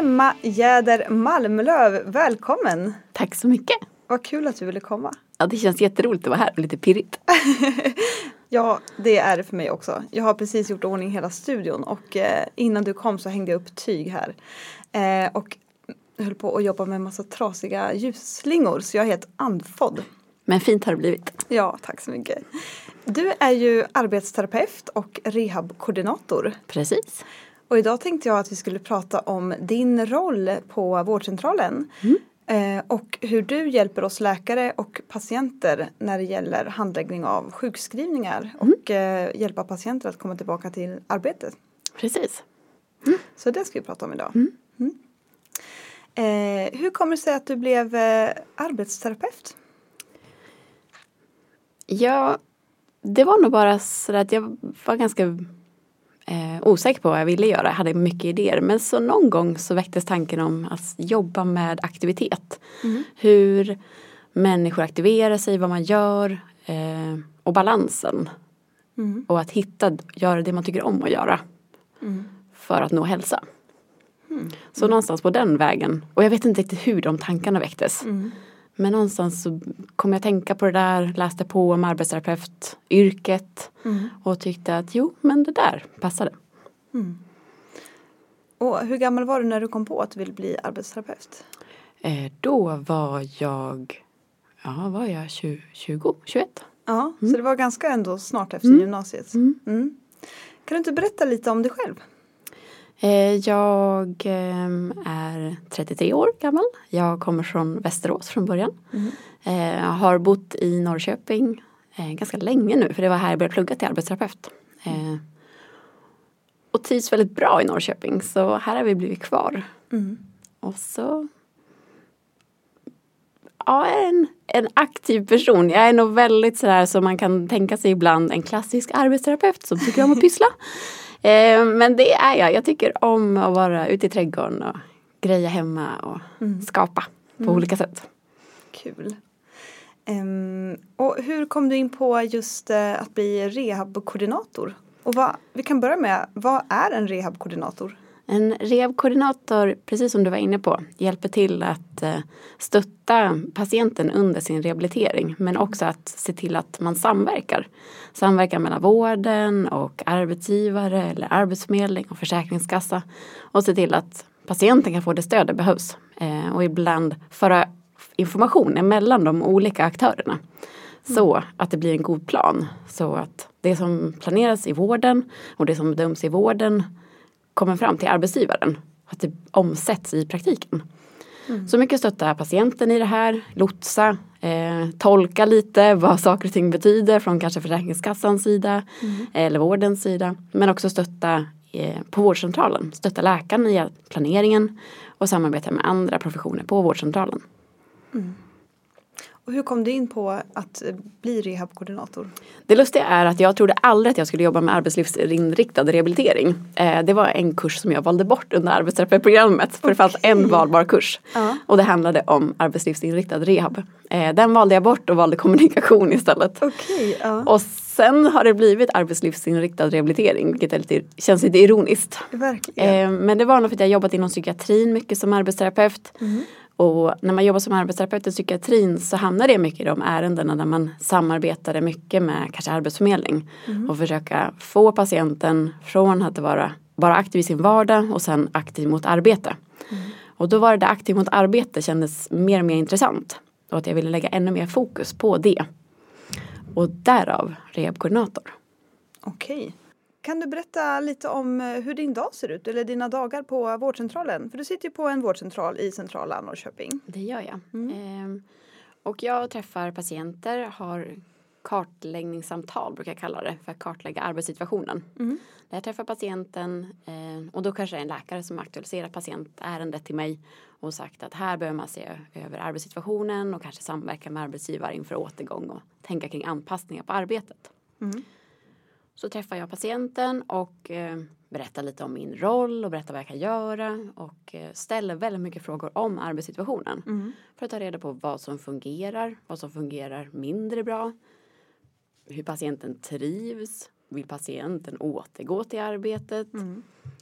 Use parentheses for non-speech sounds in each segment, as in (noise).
Emma Jäder Malmlöv, välkommen! Tack så mycket. Vad kul att du ville komma. Ja, det känns jätteroligt att vara här och lite pirrigt. (laughs) Ja, det är det för mig också. Jag har precis gjort ordning hela studion och eh, innan du kom så hängde jag upp tyg här. Eh, och höll på att jobba med en massa trasiga ljusslingor så jag är helt andfådd. Men fint har det blivit. Ja, tack så mycket. Du är ju arbetsterapeut och rehabkoordinator. Precis. Och idag tänkte jag att vi skulle prata om din roll på vårdcentralen. Eh, och hur du hjälper oss läkare och patienter när det gäller handläggning av sjukskrivningar och eh, hjälpa patienter att komma tillbaka till arbetet. Precis. Så det ska vi prata om idag. Mm. Eh, hur kommer det sig att du blev eh, arbetsterapeut? Ja, det var nog bara så att jag var ganska eh, osäker på vad jag ville göra. Jag hade mycket idéer. Men så någon gång så väcktes tanken om att jobba med aktivitet. Hur människor aktiverar sig, vad man gör eh, och balansen. Och att hitta, göra det man tycker om att göra. För att nå hälsa. Så någonstans på den vägen. Och jag vet inte riktigt hur de tankarna väcktes. Men någonstans så kom jag tänka på det där, läste på om arbetsterapeutyrket och tyckte att jo, men det där passade. Och hur gammal var du när du kom på att du ville bli arbetsterapeut? Eh, då var jag, ja var jag 20, 20 21? Ja, så det var ganska ändå snart efter gymnasiet. Mm. Kan du inte berätta lite om dig själv? Eh, jag ehm, är 33 år gammal. Jag kommer från Västerås från början. Eh, har bott i Norrköping eh, ganska länge nu för det var här jag började plugga till arbetsterapeut. Eh, och trivs väldigt bra i Norrköping så här har vi blivit kvar. Och så Ja, en, en aktiv person. Jag är nog väldigt sådär som man kan tänka sig ibland en klassisk arbetsterapeut som tycker om att pyssla. (laughs) Eh, men det är jag. Jag tycker om att vara ute i trädgården och greja hemma och skapa på olika sätt. Kul. Ehm, och hur kom du in på just eh, att bli rehabkoordinator? Och vad, vi kan börja med, vad är en rehabkoordinator? En rehabkoordinator, precis som du var inne på, hjälper till att eh, stötta patienten under sin rehabilitering men också att se till att man samverkar. Samverkar mellan vården och arbetsgivare eller arbetsförmedling och försäkringskassa och se till att patienten kan få det stöd det behövs eh, och ibland föra information emellan de olika aktörerna. Så att det blir en god plan. Så att det som planeras i vården och det som bedöms i vården kommer fram till arbetsgivaren. Att det omsätts i praktiken. Så mycket stötta patienten i det här, lotsa, eh, tolka lite vad (laughs) saker och ting betyder från kanske Försäkringskassans sida eller vårdens sida. Men också stötta eh, på vårdcentralen, stötta läkaren i planeringen och samarbeta med andra professioner på vårdcentralen. Mm hur kom du in på att eh, bli rehabkoordinator? Det lustiga är att jag trodde aldrig att jag skulle jobba med arbetslivsinriktad rehabilitering. Eh, det var en kurs som jag valde bort under arbetsterapeutprogrammet för det fanns en valbar kurs. Ja. Och det handlade om arbetslivsinriktad rehab. Eh, den valde jag bort och valde kommunikation (laughs) istället. Okej, ja. Och sen har det blivit arbetslivsinriktad rehabilitering vilket lite, känns lite ironiskt. Verkligen. Men det var nog för att jag jobbat inom psykiatrin mycket som arbetsterapeut. Och när man jobbar som arbetsterapeut i psykiatrin så hamnar det mycket i de ärendena där man samarbetade mycket med kanske arbetsförmedling. Och försöka få patienten från att vara bara aktiv i sin vardag och sen aktiv mot arbete. Och då var det där aktiv mot arbete kändes mer och mer intressant. Och att jag ville lägga ännu mer fokus på det. Och därav rehabkoordinator. Okej. Kan du berätta lite om eh, hur din dag ser ut eller dina dagar på vårdcentralen? För du sitter ju på en vårdcentral i centrala Norrköping. Det gör jag. Ehm, och jag träffar patienter, har kartläggningssamtal brukar jag kalla det för att kartlägga arbetssituationen. Där jag träffar patienten eh, och då kanske det är en läkare som aktualiserar patientärendet till mig och sagt att här behöver man se över arbetssituationen och kanske samverka med arbetsgivare inför återgång och tänka kring anpassningar på arbetet. Så träffar jag patienten och eh, berättar lite om min roll och berättar vad jag kan göra och eh, ställer väldigt mycket frågor om arbetssituationen. För att ta reda på vad som fungerar, vad som fungerar mindre bra, hur patienten trivs, vill patienten återgå till arbetet?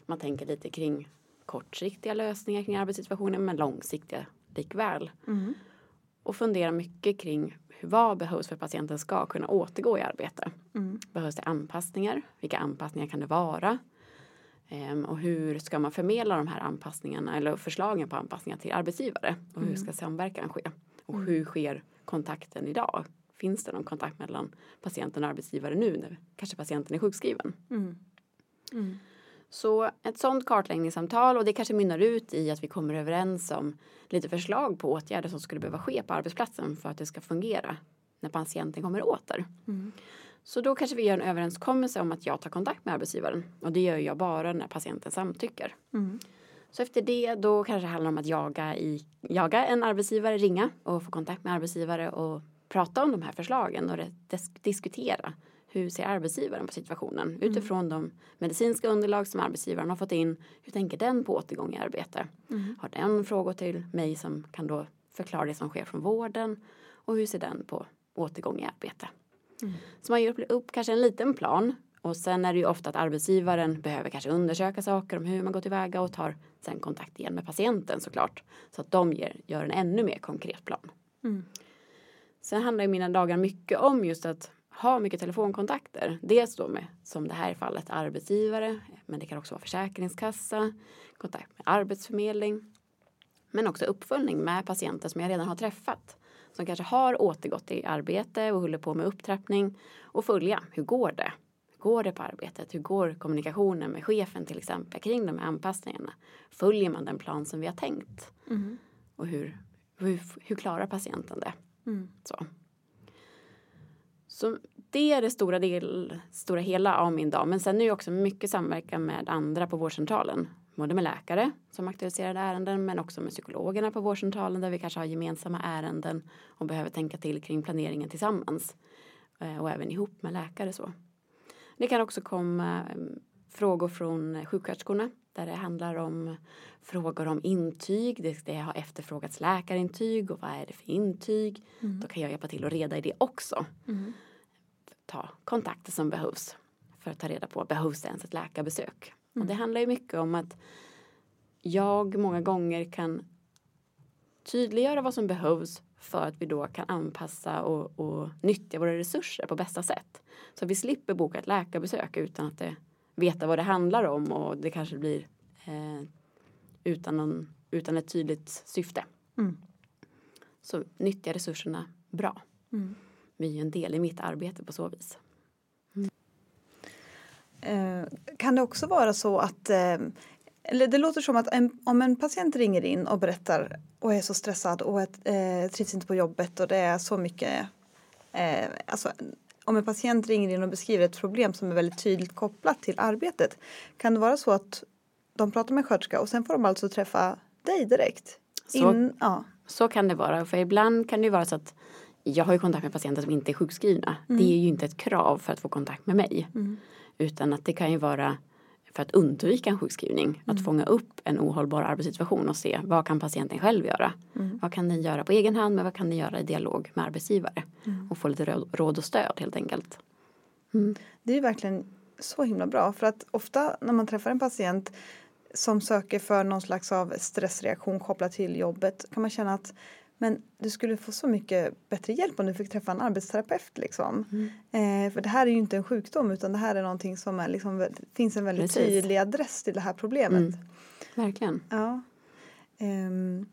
Man tänker lite kring kortsiktiga lösningar kring arbetssituationen men långsiktiga likväl. Och funderar mycket kring hur- vad behövs för att patienten ska kunna återgå i arbete. Behövs det anpassningar? Vilka anpassningar kan det vara? Ehm, och hur ska man förmedla de här anpassningarna eller förslagen på anpassningar till arbetsgivare? Och hur ska samverkan ske? Och hur sker kontakten idag? Finns det någon kontakt mellan patienten och arbetsgivare nu när kanske patienten är sjukskriven? Så ett sådant kartläggningssamtal och det kanske mynnar ut i att vi kommer överens om lite förslag på åtgärder som skulle behöva ske på arbetsplatsen för att det ska fungera när patienten kommer åter. Så då kanske vi gör en överenskommelse om att jag tar kontakt med arbetsgivaren och det gör jag bara när patienten samtycker. Så efter det då kanske det handlar om att jaga, i, jaga en arbetsgivare, ringa och få kontakt med arbetsgivare och prata om de här förslagen och diskutera hur ser arbetsgivaren på situationen utifrån de medicinska underlag som arbetsgivaren har fått in. Hur tänker den på återgång i arbete? Har den frågor till mig som kan då förklara det som sker från vården och hur ser den på återgång i arbete? Så man gör upp, kanske en liten plan och sen är det ju ofta att arbetsgivaren behöver kanske undersöka saker om hur man går tillväga och tar sen kontakt igen med patienten såklart. Så att de ger, gör en ännu mer konkret plan. Sen handlar ju mina dagar mycket om just att ha mycket telefonkontakter. Dels då med, som det här fallet, arbetsgivare, men det kan också vara försäkringskassa, kontakt med arbetsförmedling. Men också uppföljning med patienter som jag redan har träffat. Som kanske har återgått i arbete och håller på med upptrappning. Och följa, hur går det? Hur går det på arbetet? Hur går kommunikationen med chefen till exempel kring de här anpassningarna? Följer man den plan som vi har tänkt? Och hur, hur, hur klarar patienten det? Så. Så det är det stora, del, stora hela av min dag. Men sen är det också mycket samverkan med andra på vårdcentralen. Både med läkare som aktualiserade ärenden men också med psykologerna på vårdcentralen där vi kanske har gemensamma ärenden och behöver tänka till kring planeringen tillsammans. Eh, Och även ihop med läkare så. Det kan också komma eh, frågor från sjuksköterskorna där det handlar om frågor om intyg. Det, det har efterfrågats läkarintyg och vad är det för intyg? Då kan jag hjälpa till att reda i det också. Ta kontakter som behövs för att ta reda på behövs det ens ett läkarbesök. Och det handlar ju mycket om att jag många gånger kan tydliggöra vad som behövs för att vi då kan anpassa och, och nyttja våra resurser på bästa sätt. Så vi slipper boka ett läkarbesök utan att det, veta vad det handlar om och det kanske blir eh, utan, någon, utan ett tydligt syfte. Så nyttja resurserna bra. Vi är ju en del i mitt arbete på så vis. Eh, kan det också vara så att eh, eller det låter som att en, om en patient ringer in och berättar och är så stressad och ett, eh, trivs inte på jobbet och det är så mycket eh, alltså, om en patient ringer in och beskriver ett problem som är väldigt tydligt kopplat till arbetet kan det vara så att de pratar med en sköterska och sen får de alltså träffa dig direkt. Så, In, ja. så kan det vara. För ibland kan det vara så att jag har ju kontakt med patienter som inte är sjukskrivna. Mm. Det är ju inte ett krav för att få kontakt med mig. Utan att det kan ju vara för att undvika en sjukskrivning. Mm. Att fånga upp en ohållbar arbetssituation och se vad kan patienten själv göra. Mm. Vad kan den göra på egen hand men vad kan den göra i dialog med arbetsgivare. Mm. Och få lite råd, och stöd helt enkelt. Det är verkligen så himla bra för att ofta när man träffar en patient som söker för någon slags av stressreaktion kopplat till jobbet kan man känna att men du skulle få så mycket bättre hjälp om du fick träffa en arbetsterapeut liksom. Eh, för det här är ju inte en sjukdom utan det här är någonting som är liksom, finns en väldigt Precis. tydlig adress till det här problemet. Mm. Verkligen. Ja. Ehm,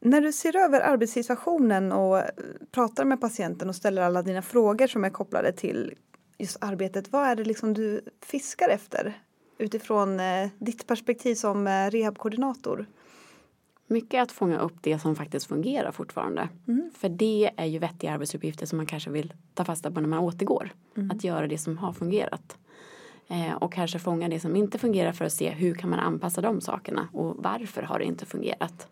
när du ser över arbetssituationen och eh, pratar med patienten och ställer alla dina frågor som är kopplade till just arbetet, vad är det liksom du fiskar efter utifrån eh, ditt perspektiv som eh, rehabkoordinator? Mycket att fånga upp det som faktiskt fungerar fortfarande. Mm. För det är ju vettiga arbetsuppgifter som man kanske vill ta fasta på när man återgår. Att göra det som har fungerat. Eh, och kanske fånga det som inte fungerar för att se hur kan man anpassa de sakerna och varför har det inte fungerat.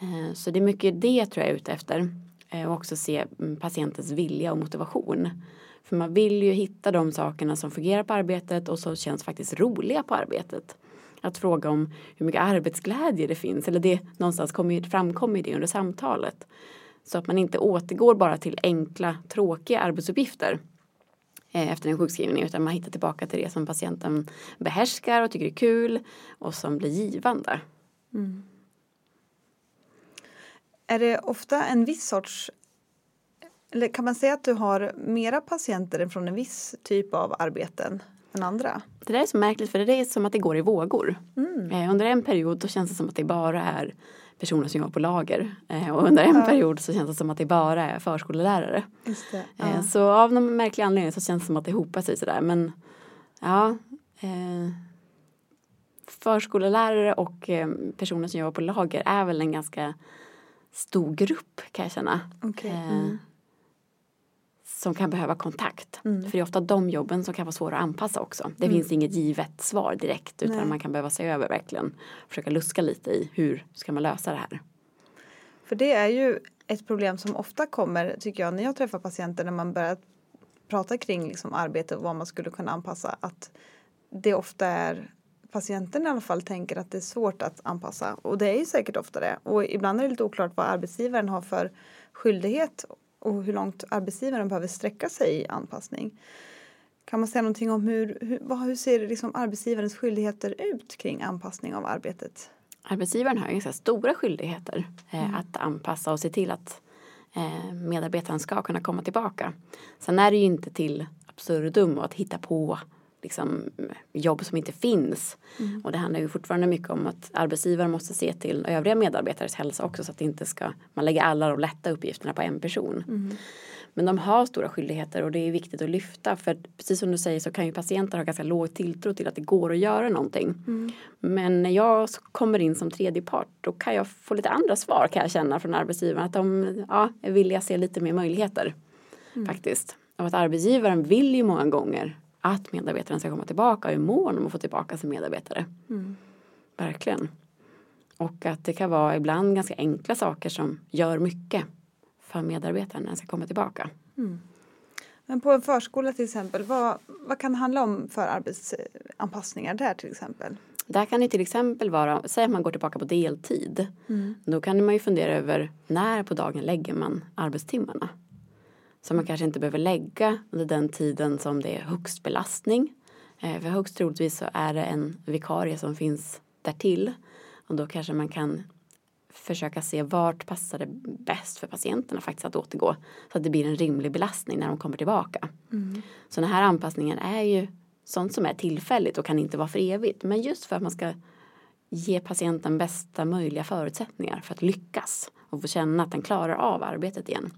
Eh, så det är mycket det tror jag är ute efter. Eh, och också se mm, patientens vilja och motivation. För man vill ju hitta de sakerna som fungerar på arbetet och som känns faktiskt roliga på arbetet. Att fråga om hur mycket arbetsglädje det finns eller det någonstans kommer framkommer det under samtalet. Så att man inte återgår bara till enkla tråkiga arbetsuppgifter eh, efter en sjukskrivning utan man hittar tillbaka till det som patienten behärskar och tycker är kul och som blir givande. Mm. Är det ofta en viss sorts eller kan man säga att du har mera patienter från en viss typ av arbeten än andra? Det där är så märkligt för det är som att det går i vågor. Eh, under en period då känns det som att det bara är personer som jobbar på lager. Eh, och under en period så känns det som att det bara är förskollärare. Det. Eh, så av någon märklig anledning så känns det som att det hopar sig sådär. Men ja. Eh, förskollärare och eh, personer som jobbar på lager är väl en ganska stor grupp kan jag känna. Eh, Mm. Som kan behöva kontakt. Mm. För det är ofta de jobben som kan vara svåra att anpassa också. Det finns inget givet svar direkt utan Nej. man kan behöva se över verkligen. Försöka luska lite i hur ska man lösa det här. För det är ju ett problem som ofta kommer, tycker jag, när jag träffar patienter när man börjar prata kring liksom arbete och vad man skulle kunna anpassa. Att det ofta är patienten i alla fall tänker att det är svårt att anpassa. Och det är ju säkert ofta det. Och ibland är det lite oklart vad arbetsgivaren har för skyldighet och hur långt arbetsgivaren behöver sträcka sig i anpassning. Kan man säga någonting om hur, hur, vad, hur ser liksom arbetsgivarens skyldigheter ut kring anpassning av arbetet? Arbetsgivaren har ju ganska stora skyldigheter eh, att anpassa och se till att eh, medarbetaren ska kunna komma tillbaka. Sen är det ju inte till absurdum att hitta på liksom, jobb som inte finns. Och det handlar ju fortfarande mycket om att arbetsgivaren måste se till övriga medarbetares hälsa också så att det inte ska, man lägger alla de lätta uppgifterna på en person. Men de har stora skyldigheter och det är viktigt att lyfta för precis som du säger så kan ju patienter ha ganska låg tilltro till att det går att göra någonting. Men när jag kommer in som tredje part då kan jag få lite andra svar kan jag känna från arbetsgivaren att de ja, är villiga se lite mer möjligheter faktiskt. Och att arbetsgivaren vill ju många gånger att medarbetaren ska komma tillbaka och är mån om att få tillbaka sin medarbetare. Verkligen. Och att det kan vara ibland ganska enkla saker som gör mycket för medarbetaren när den ska komma tillbaka. Men på en förskola till exempel, vad, vad kan det handla om för arbetsanpassningar där till exempel? Där kan det till exempel vara, säg att man går tillbaka på deltid. Då kan man ju fundera över när på dagen lägger man arbetstimmarna. Så man kanske inte behöver lägga under den tiden som det är högst belastning. Eh, För högst troligtvis så är det en vikarie som finns därtill. Och då kanske man kan försöka se vart passar det bäst för patienterna faktiskt att återgå. Så att det blir en rimlig belastning när de kommer tillbaka. Så den här anpassningen är ju sånt som är tillfälligt och kan inte vara för evigt. Men just för att man ska ge patienten bästa möjliga förutsättningar för att lyckas och få känna att den klarar av arbetet igen.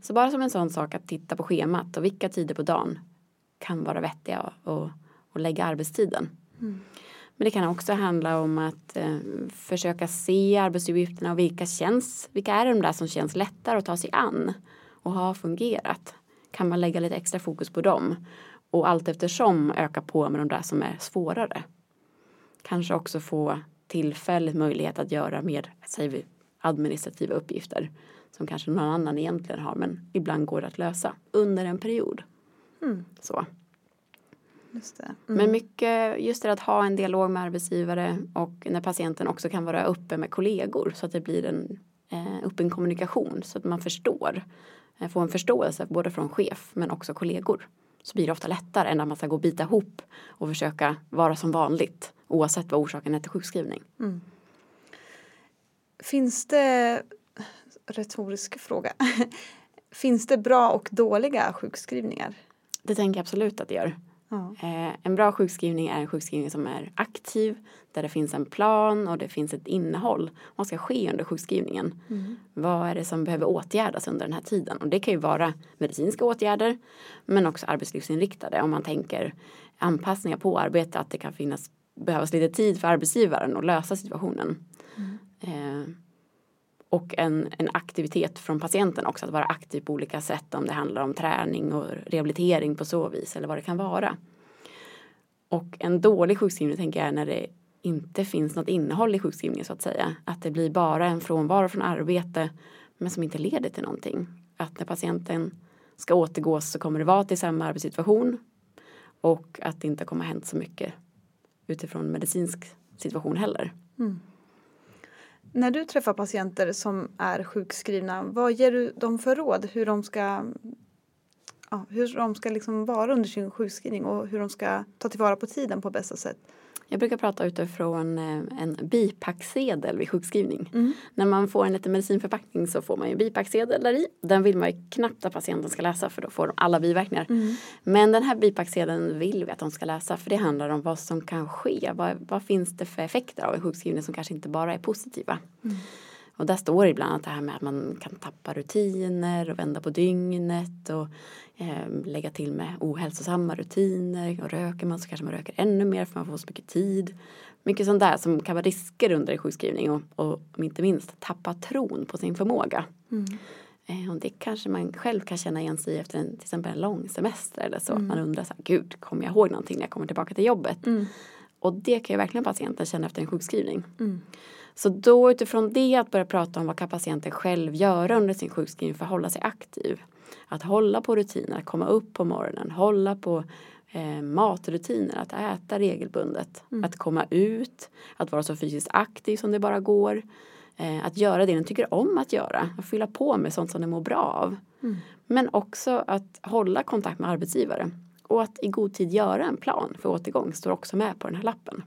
Så bara som en sån sak att titta på schemat och vilka tider på dagen kan vara vettiga och, och lägga arbetstiden. Men det kan också handla om att eh, försöka se arbetsuppgifterna och vilka känns, vilka är de där som känns lättare att ta sig an och har fungerat. Kan man lägga lite extra fokus på dem och allt eftersom öka på med de där som är svårare. Kanske också få tillfälligt möjlighet att göra mer säger vi, administrativa uppgifter som kanske någon annan egentligen har men ibland går det att lösa under en period. Mm. Så. Just det. Men mycket just det att ha en dialog med arbetsgivare och när patienten också kan vara uppe med kollegor så att det blir en eh, öppen kommunikation så att man förstår. Eh, får en förståelse både från chef men också kollegor. Så blir det ofta lättare än att man ska gå och bita ihop och försöka vara som vanligt oavsett vad orsaken är till sjukskrivning. Finns det, retorisk fråga, (laughs) finns det bra och dåliga sjukskrivningar? Det tänker jag absolut att det gör. Ja. Eh, en bra sjukskrivning är en sjukskrivning som är aktiv, där det finns en plan och det finns ett innehåll. Vad ska ske under sjukskrivningen? Vad är det som behöver åtgärdas under den här tiden? Och det kan ju vara medicinska åtgärder, men också arbetslivsinriktade. Om man tänker anpassningar på arbete, att det kan finnas, behövas lite tid för arbetsgivaren att lösa situationen. Eh, och en, en aktivitet från patienten också, att vara aktiv på olika sätt om det handlar om träning och rehabilitering på så vis eller vad det kan vara. Och en dålig sjukskrivning tänker jag är när det inte finns något innehåll i sjukskrivningen så att säga. Att det blir bara en frånvaro från arbete men som inte leder till någonting. Att när patienten ska återgå så kommer det vara till samma arbetssituation och att det inte kommer ha hänt så mycket utifrån medicinsk situation heller. Mm. När du träffar patienter som är sjukskrivna, vad ger du dem för råd hur de ska, ja, hur de ska liksom vara under sin sjukskrivning och hur de ska ta tillvara på tiden på bästa sätt? Jag brukar prata utifrån eh, en bipacksedel vid sjukskrivning. När man får en liten medicinförpackning så får man ju en bipacksedel där i. Den vill man ju knappt att patienten ska läsa för då får de alla biverkningar. Men den här bipacksedeln vill vi att de ska läsa för det handlar om vad som kan ske. Vad, vad finns det för effekter av en sjukskrivning som kanske inte bara är positiva. Och där står ibland att det här med att man kan tappa rutiner och vända på dygnet och eh, lägga till med ohälsosamma rutiner. Och röker man så kanske man röker ännu mer för man får så mycket tid. Mycket sånt där som kan vara risker under en sjukskrivning och, och inte minst tappa tron på sin förmåga. Eh, och det kanske man själv kan känna igen sig i efter en, till exempel en lång semester eller så. Att man undrar så här, gud, kommer jag ihåg någonting när jag kommer tillbaka till jobbet? Och det kan ju verkligen patienten känna efter en sjukskrivning. Så då utifrån det att börja prata om vad kan patienten själv göra under sin sjukskrivning för att hålla sig aktiv. Att hålla på rutiner, att komma upp på morgonen, hålla på eh, matrutiner, att äta regelbundet, att komma ut, att vara så fysiskt aktiv som det bara går. Eh, att göra det den tycker om att göra, att fylla på med sånt som den mår bra av. Men också att hålla kontakt med arbetsgivare och att i god tid göra en plan för återgång står också med på den här lappen.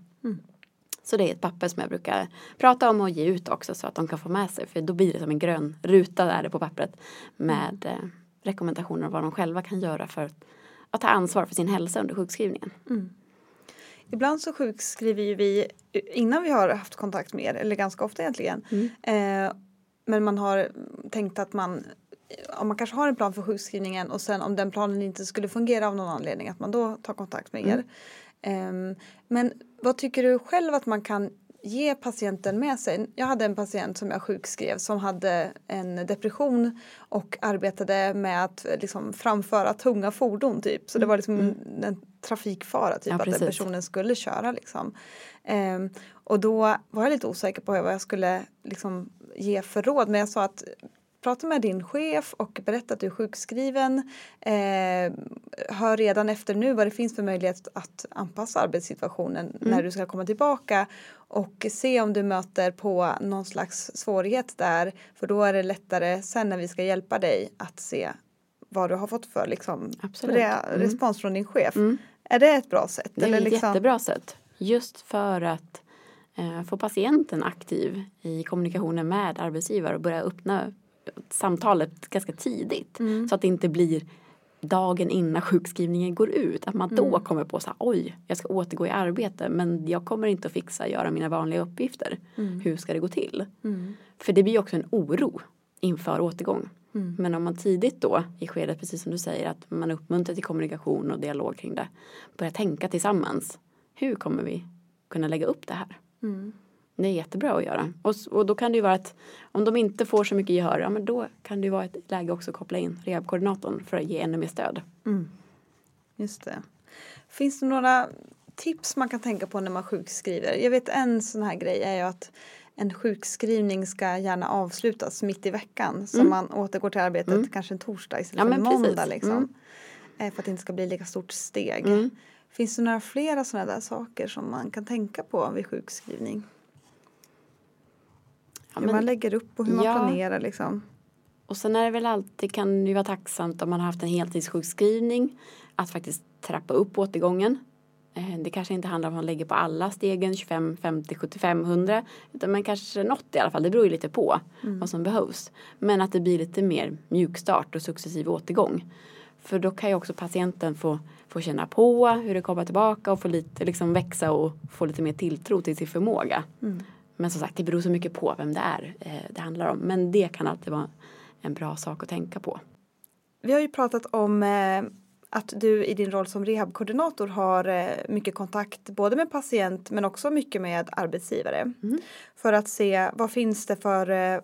Så det är ett papper som jag brukar prata om och ge ut också så att de kan få med sig. För då blir det som en grön ruta där på pappret med eh, rekommendationer om vad de själva kan göra för att, ta ansvar för sin hälsa under sjukskrivningen. Ibland så sjukskriver ju vi innan vi har haft kontakt med er, eller ganska ofta egentligen. Eh, men man har tänkt att man om man kanske har en plan för sjukskrivningen och sen om den planen inte skulle fungera av någon anledning att man då tar kontakt med er. Ehm, men vad tycker du själv att man kan ge patienten med sig? Jag hade en patient som jag sjukskrev som hade en depression och arbetade med att eh, liksom framföra tunga fordon typ. Så det var liksom en trafikfara typ Ja, att den personen skulle köra liksom. Ehm, och då var jag lite osäker på vad jag skulle liksom ge för råd men jag sa att prata med din chef och berätta att du är sjukskriven. Eh, hör redan efter nu vad det finns för möjlighet att anpassa arbetssituationen när du ska komma tillbaka och se om du möter på någon slags svårighet där för då är det lättare sen när vi ska hjälpa dig att se vad du har fått för liksom, re- respons från din chef. Är det ett bra sätt? Det är ett liksom, jättebra sätt. Just för att eh, få patienten aktiv i kommunikationen med arbetsgivare och börja öppna samtalet ganska tidigt. Så att det inte blir dagen innan sjukskrivningen går ut. Att man då kommer på så här, oj, jag ska återgå i arbete men jag kommer inte att fixa göra mina vanliga uppgifter. Hur ska det gå till? För det blir också en oro inför återgång. Men om man tidigt då i skedet, precis som du säger, att man uppmuntrar till kommunikation och dialog kring det. Börjar tänka tillsammans. Hur kommer vi kunna lägga upp det här? Det är jättebra att göra. Och, och då kan det ju vara att om de inte får så mycket gehör, ja men då kan det ju vara ett läge också att koppla in rehabkoordinatorn för att ge ännu mer stöd. Just det. Finns det några tips man kan tänka på när man sjukskriver? Jag vet en sån här grej är ju att en sjukskrivning ska gärna avslutas mitt i veckan så Mm. man återgår till arbetet Mm. kanske en torsdag istället Ja, för en måndag. Liksom. Mm. Eh, För att det inte ska bli lika stort steg. Mm. Finns det några flera sådana där saker som man kan tänka på vid sjukskrivning? Ja, hur men- man lägger upp och hur man Ja. planerar liksom. Och sen är det väl alltid, kan det vara tacksamt om man har haft en heltidssjukskrivning att faktiskt trappa upp återgången. Eh, Det kanske inte handlar om att man lägger på alla stegen 25, 50, 75, 100 utan man kanske något i alla fall. Det beror ju lite på vad som behövs. Men att det blir lite mer mjukstart och successiv återgång. För då kan ju också patienten få, få känna på hur det kommer tillbaka och få lite, liksom växa och få lite mer tilltro till sin förmåga. Men som sagt, det beror så mycket på vem det är eh, det handlar om. Men det kan alltid vara en bra sak att tänka på. Vi har ju pratat om eh, att du i din roll som rehabkoordinator har eh, mycket kontakt både med patient men också mycket med arbetsgivare. För att se vad finns det för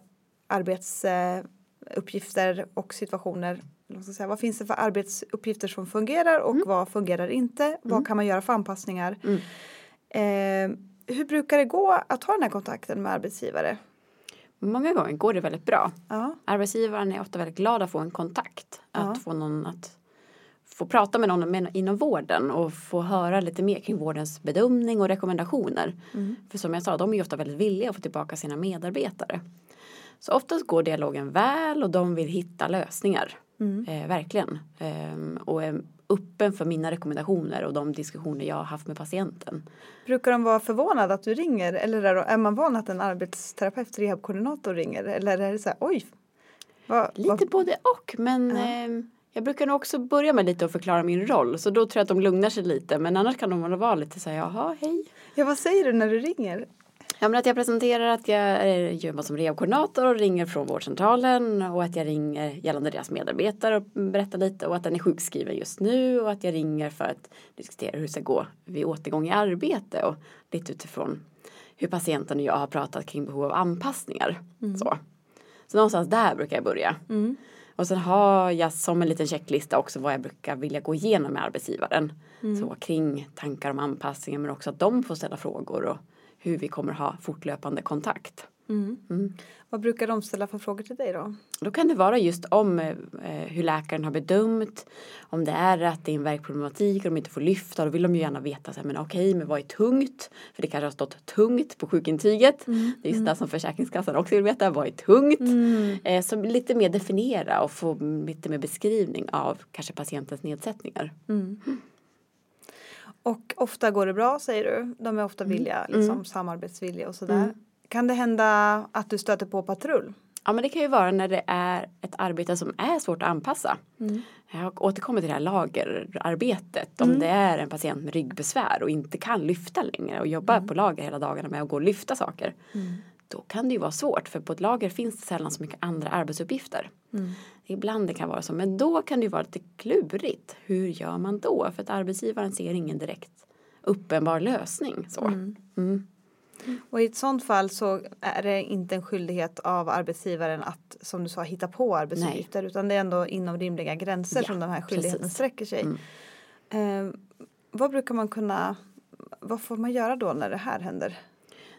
arbetsuppgifter och situationer. säga, Vad finns det för arbetsuppgifter som fungerar och vad fungerar inte? Vad kan man göra för anpassningar? Eh, hur brukar det gå att ha den här kontakten med arbetsgivare? Många gånger går det väldigt bra. Ja. Arbetsgivaren är ofta väldigt glad att få en kontakt. Att Ja. få någon att få prata med någon inom vården och få höra lite mer kring vårdens bedömning och rekommendationer. För som jag sa, de är ofta väldigt villiga att få tillbaka sina medarbetare. Så oftast går dialogen väl och de vill hitta lösningar. Eh, verkligen. Ehm, och är öppen för mina rekommendationer och de diskussioner jag har haft med patienten. Brukar de vara förvånade att du ringer eller är, man van att en arbetsterapeut, rehabkoordinator ringer eller är det så här oj? Vad, Lite vad, både och men ehm, jag brukar nog också börja med lite att förklara min roll så då tror jag att de lugnar sig lite men annars kan de vara lite så här jaha hej. ja, vad säger du när du ringer? Ja men att jag presenterar att jag eh, jobbar som rehabkoordinator och ringer från vårdcentralen och att jag ringer gällande deras medarbetare och berättar lite och att den är sjukskriven just nu och att jag ringer för att diskutera hur det ska gå vid återgång i arbete och lite utifrån hur patienten och jag har pratat kring behov av anpassningar. Så. så någonstans där brukar jag börja. Och sen har jag som en liten checklista också vad jag brukar vilja gå igenom med arbetsgivaren. Så kring tankar om anpassningar men också att de får ställa frågor och hur vi kommer ha fortlöpande kontakt. Vad brukar de ställa för frågor till dig då? Då kan det vara just om eh, hur läkaren har bedömt. Om det är att det är en värkproblematik och de inte får lyfta. Då vill de ju gärna veta så här, men okej, men vad är tungt? För det kanske har stått tungt på sjukintyget. Det är just det som Försäkringskassan också vill veta. Vad är tungt? Eh, så lite mer definiera och få lite mer beskrivning av kanske patientens nedsättningar. Och ofta går det bra säger du. De är ofta villiga, liksom samarbetsvilliga och sådär. Kan det hända att du stöter på patrull? Ja men det kan ju vara när det är ett arbete som är svårt att anpassa. Jag återkommer till det här lagerarbetet. Om det är en patient med ryggbesvär och inte kan lyfta längre och jobbar på lager hela dagarna med att gå och lyfta saker. Då kan det ju vara svårt för på ett lager finns det sällan så mycket andra arbetsuppgifter. Ibland det kan vara så men då kan det vara lite klurigt. Hur gör man då? För att arbetsgivaren ser ingen direkt uppenbar lösning. Så. Mm. Och i ett sånt fall så är det inte en skyldighet av arbetsgivaren att som du sa hitta på arbetsuppgifter utan det är ändå inom rimliga gränser Ja, som den här skyldigheten precis. sträcker sig. Eh, vad brukar man kunna, vad får man göra då när det här händer?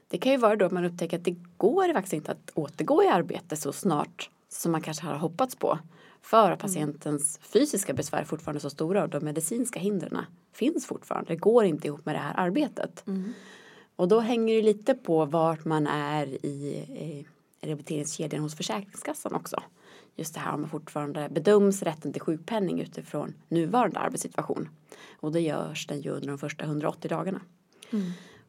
Det kan ju vara då att man upptäcker att det går faktiskt inte att återgå i arbete så snart som man kanske har hoppats på. För att patientens fysiska besvär är fortfarande så stora och de medicinska hindren finns fortfarande. Det går inte ihop med det här arbetet. Och då hänger det lite på vart man är i, i rehabiliteringskedjan hos Försäkringskassan också. Just det här om man fortfarande bedöms rätten till sjukpenning utifrån nuvarande arbetssituation. Och det görs den ju under de första 180 dagarna.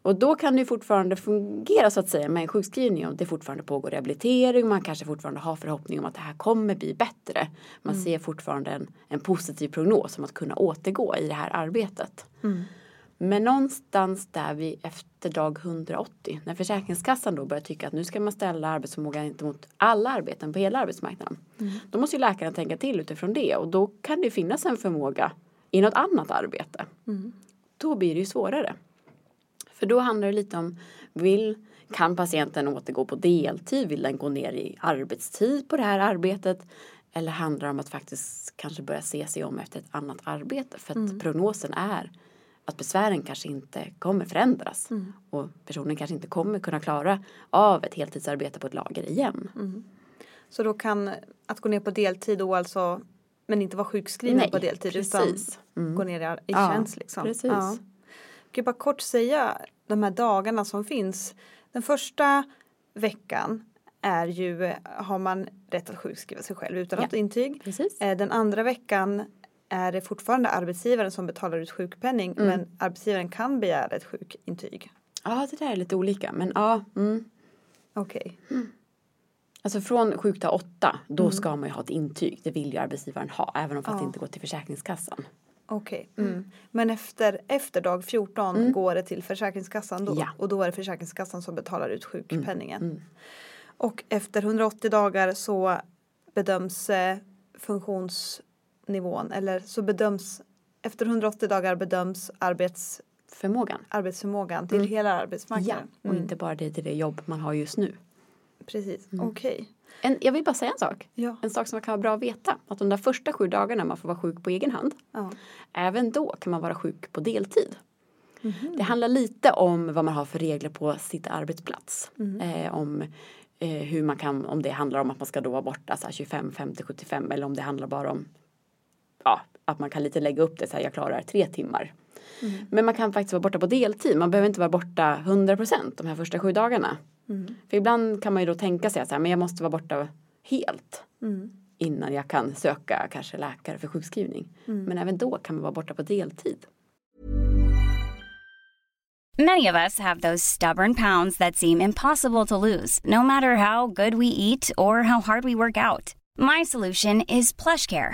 Och då kan det fortfarande fungera så att säga med en sjukskrivning och det fortfarande pågår rehabilitering. Man kanske fortfarande har förhoppning om att det här kommer bli bättre. Man ser fortfarande en, en positiv prognos om att kunna återgå i det här arbetet. Men någonstans där vi efter dag 180 när Försäkringskassan då börjar tycka att nu ska man ställa arbetsförmågan gentemot alla arbeten på hela arbetsmarknaden. Då måste ju läkaren tänka till utifrån det och då kan det finnas en förmåga i något annat arbete. Då blir det ju svårare. För då handlar det lite om vill, kan patienten återgå på deltid? Vill den gå ner i arbetstid på det här arbetet? Eller handlar det om att faktiskt kanske börja se sig om efter ett annat arbete för att prognosen är att besvären kanske inte kommer förändras Mm. och personen kanske inte kommer kunna klara av ett heltidsarbete på ett lager igen. Mm. Så då kan att gå ner på deltid då alltså men inte vara sjukskriven Nej, på deltid precis. Mm. utan gå ner i, i Ja, tjänst liksom. precis. Ja. Kan bara kort säga de här dagarna som finns. Den första veckan är ju, har man rätt att sjukskriva sig själv utan Ja. något intyg. Precis. Eh, Den andra veckan är det fortfarande arbetsgivaren som betalar ut sjukpenning Mm. men arbetsgivaren kan begära ett sjukintyg. Ja, det där är lite olika men ja. Mm. Okej. Alltså från sjuk till åtta, då Mm. ska man ju ha ett intyg. Det vill ju arbetsgivaren ha, även om fast det Ja. inte går till Försäkringskassan. Okej. Mm. Men efter, efter dag 14 går det till Försäkringskassan då? Ja. Och då är det Försäkringskassan som betalar ut sjukpenningen. Mm. Och efter 180 dagar så bedöms eh, funktionsnivån eller så bedöms efter 180 dagar bedöms arbets, Förmågan. arbetsförmågan till hela Ja, arbetsmarknaden. och Mm. inte bara det till det jobb man har just nu. Precis, okej. En, jag vill bara säga en sak. Ja. En sak som kan vara bra att veta. Att de där första sju dagarna man får vara sjuk på egen hand. Ja. Även då kan man vara sjuk på deltid. Mhm. Det handlar lite om vad man har för regler på sitt arbetsplats. Mhm. Eh, om eh, hur man kan, om det handlar om att man ska då vara borta så här 25, 50, 75 eller om det handlar bara om ja, att man kan lite lägga upp det så här, jag klarar tre timmar. Mm. Men man kan faktiskt vara borta på deltid. Man behöver inte vara borta 100 procent de här första sju dagarna. Mm. För ibland kan man ju då tänka sig att men jag måste vara borta helt Mm. innan jag kan söka kanske läkare för sjukskrivning. Mm. Men även då kan man vara borta på deltid. Many of us have those stubborn pounds that seem impossible to lose, no matter how good we eat or how hard we work out. My solution is PlushCare.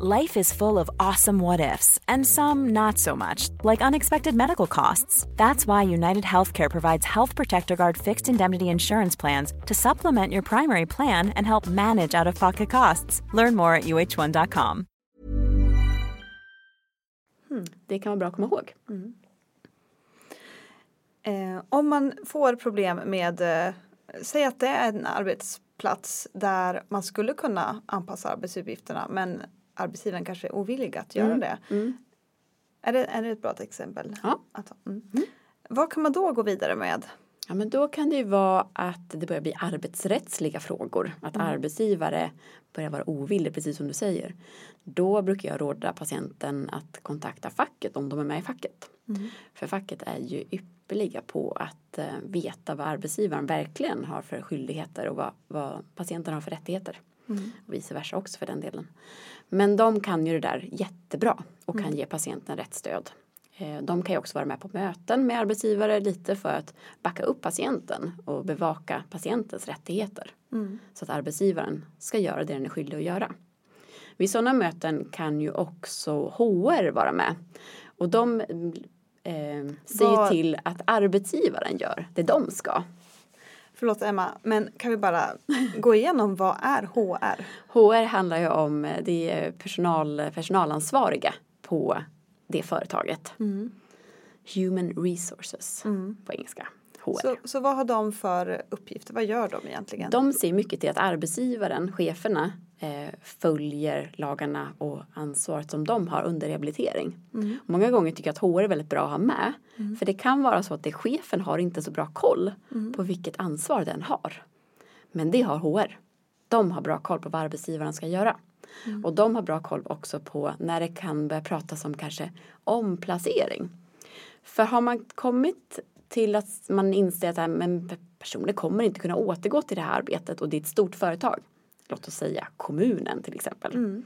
Life is full of awesome what ifs, and some not so much, like unexpected medical costs. That's why United Healthcare provides Health Protector Guard fixed indemnity insurance plans to supplement your primary plan and help manage out of pocket costs. Learn more at uh1.com. Det kan vara bra att komma ihåg. Eh, om man får problem med, eh, säg att det är en arbetsplats där man skulle kunna anpassa arbetsuppgifterna men arbetsgivaren kanske är ovillig att göra det. Är, det. är det ett bra exempel? Ja. Att, mm. Vad kan man då gå vidare med? Ja, men då kan det ju vara att det börjar bli arbetsrättsliga frågor. Att arbetsgivare börjar vara ovillig, precis som du säger. Då brukar jag råda patienten att kontakta facket om de är med i facket. För facket är ju ypperliga på att eh, veta vad arbetsgivaren verkligen har för skyldigheter och vad, vad patienten har för rättigheter. Och vice versa också för den delen. Men de kan ju det där jättebra och kan ge patienten rätt stöd. Eh, De kan ju också vara med på möten med arbetsgivare lite för att backa upp patienten och bevaka patientens rättigheter. Så att arbetsgivaren ska göra det den är skyldig att göra. Vid sådana möten kan ju också HR vara med. Och de eh, säger Vad- till att arbetsgivaren gör det de ska. Förlåt Emma, men kan vi bara gå igenom vad är HR? HR handlar ju om eh, det personal, personalansvariga på det företaget. Human resources på engelska. HR. Så, så vad har de för uppgifter? Vad gör de egentligen? De ser mycket till att arbetsgivaren, cheferna, eh, följer lagarna och ansvaret som de har under rehabilitering. Många gånger tycker jag att HR är väldigt bra att ha med. För det kan vara så att det chefen har inte så bra koll på vilket ansvar den har. Men det har HR. De har bra koll på vad arbetsgivaren ska göra. Och de har bra koll också på när det kan börja pratas om kanske omplacering. För har man kommit till att man inser att äh, men personen kommer inte kunna återgå till det här arbetet och det är ett stort företag. låt oss säga kommunen till exempel. Mm.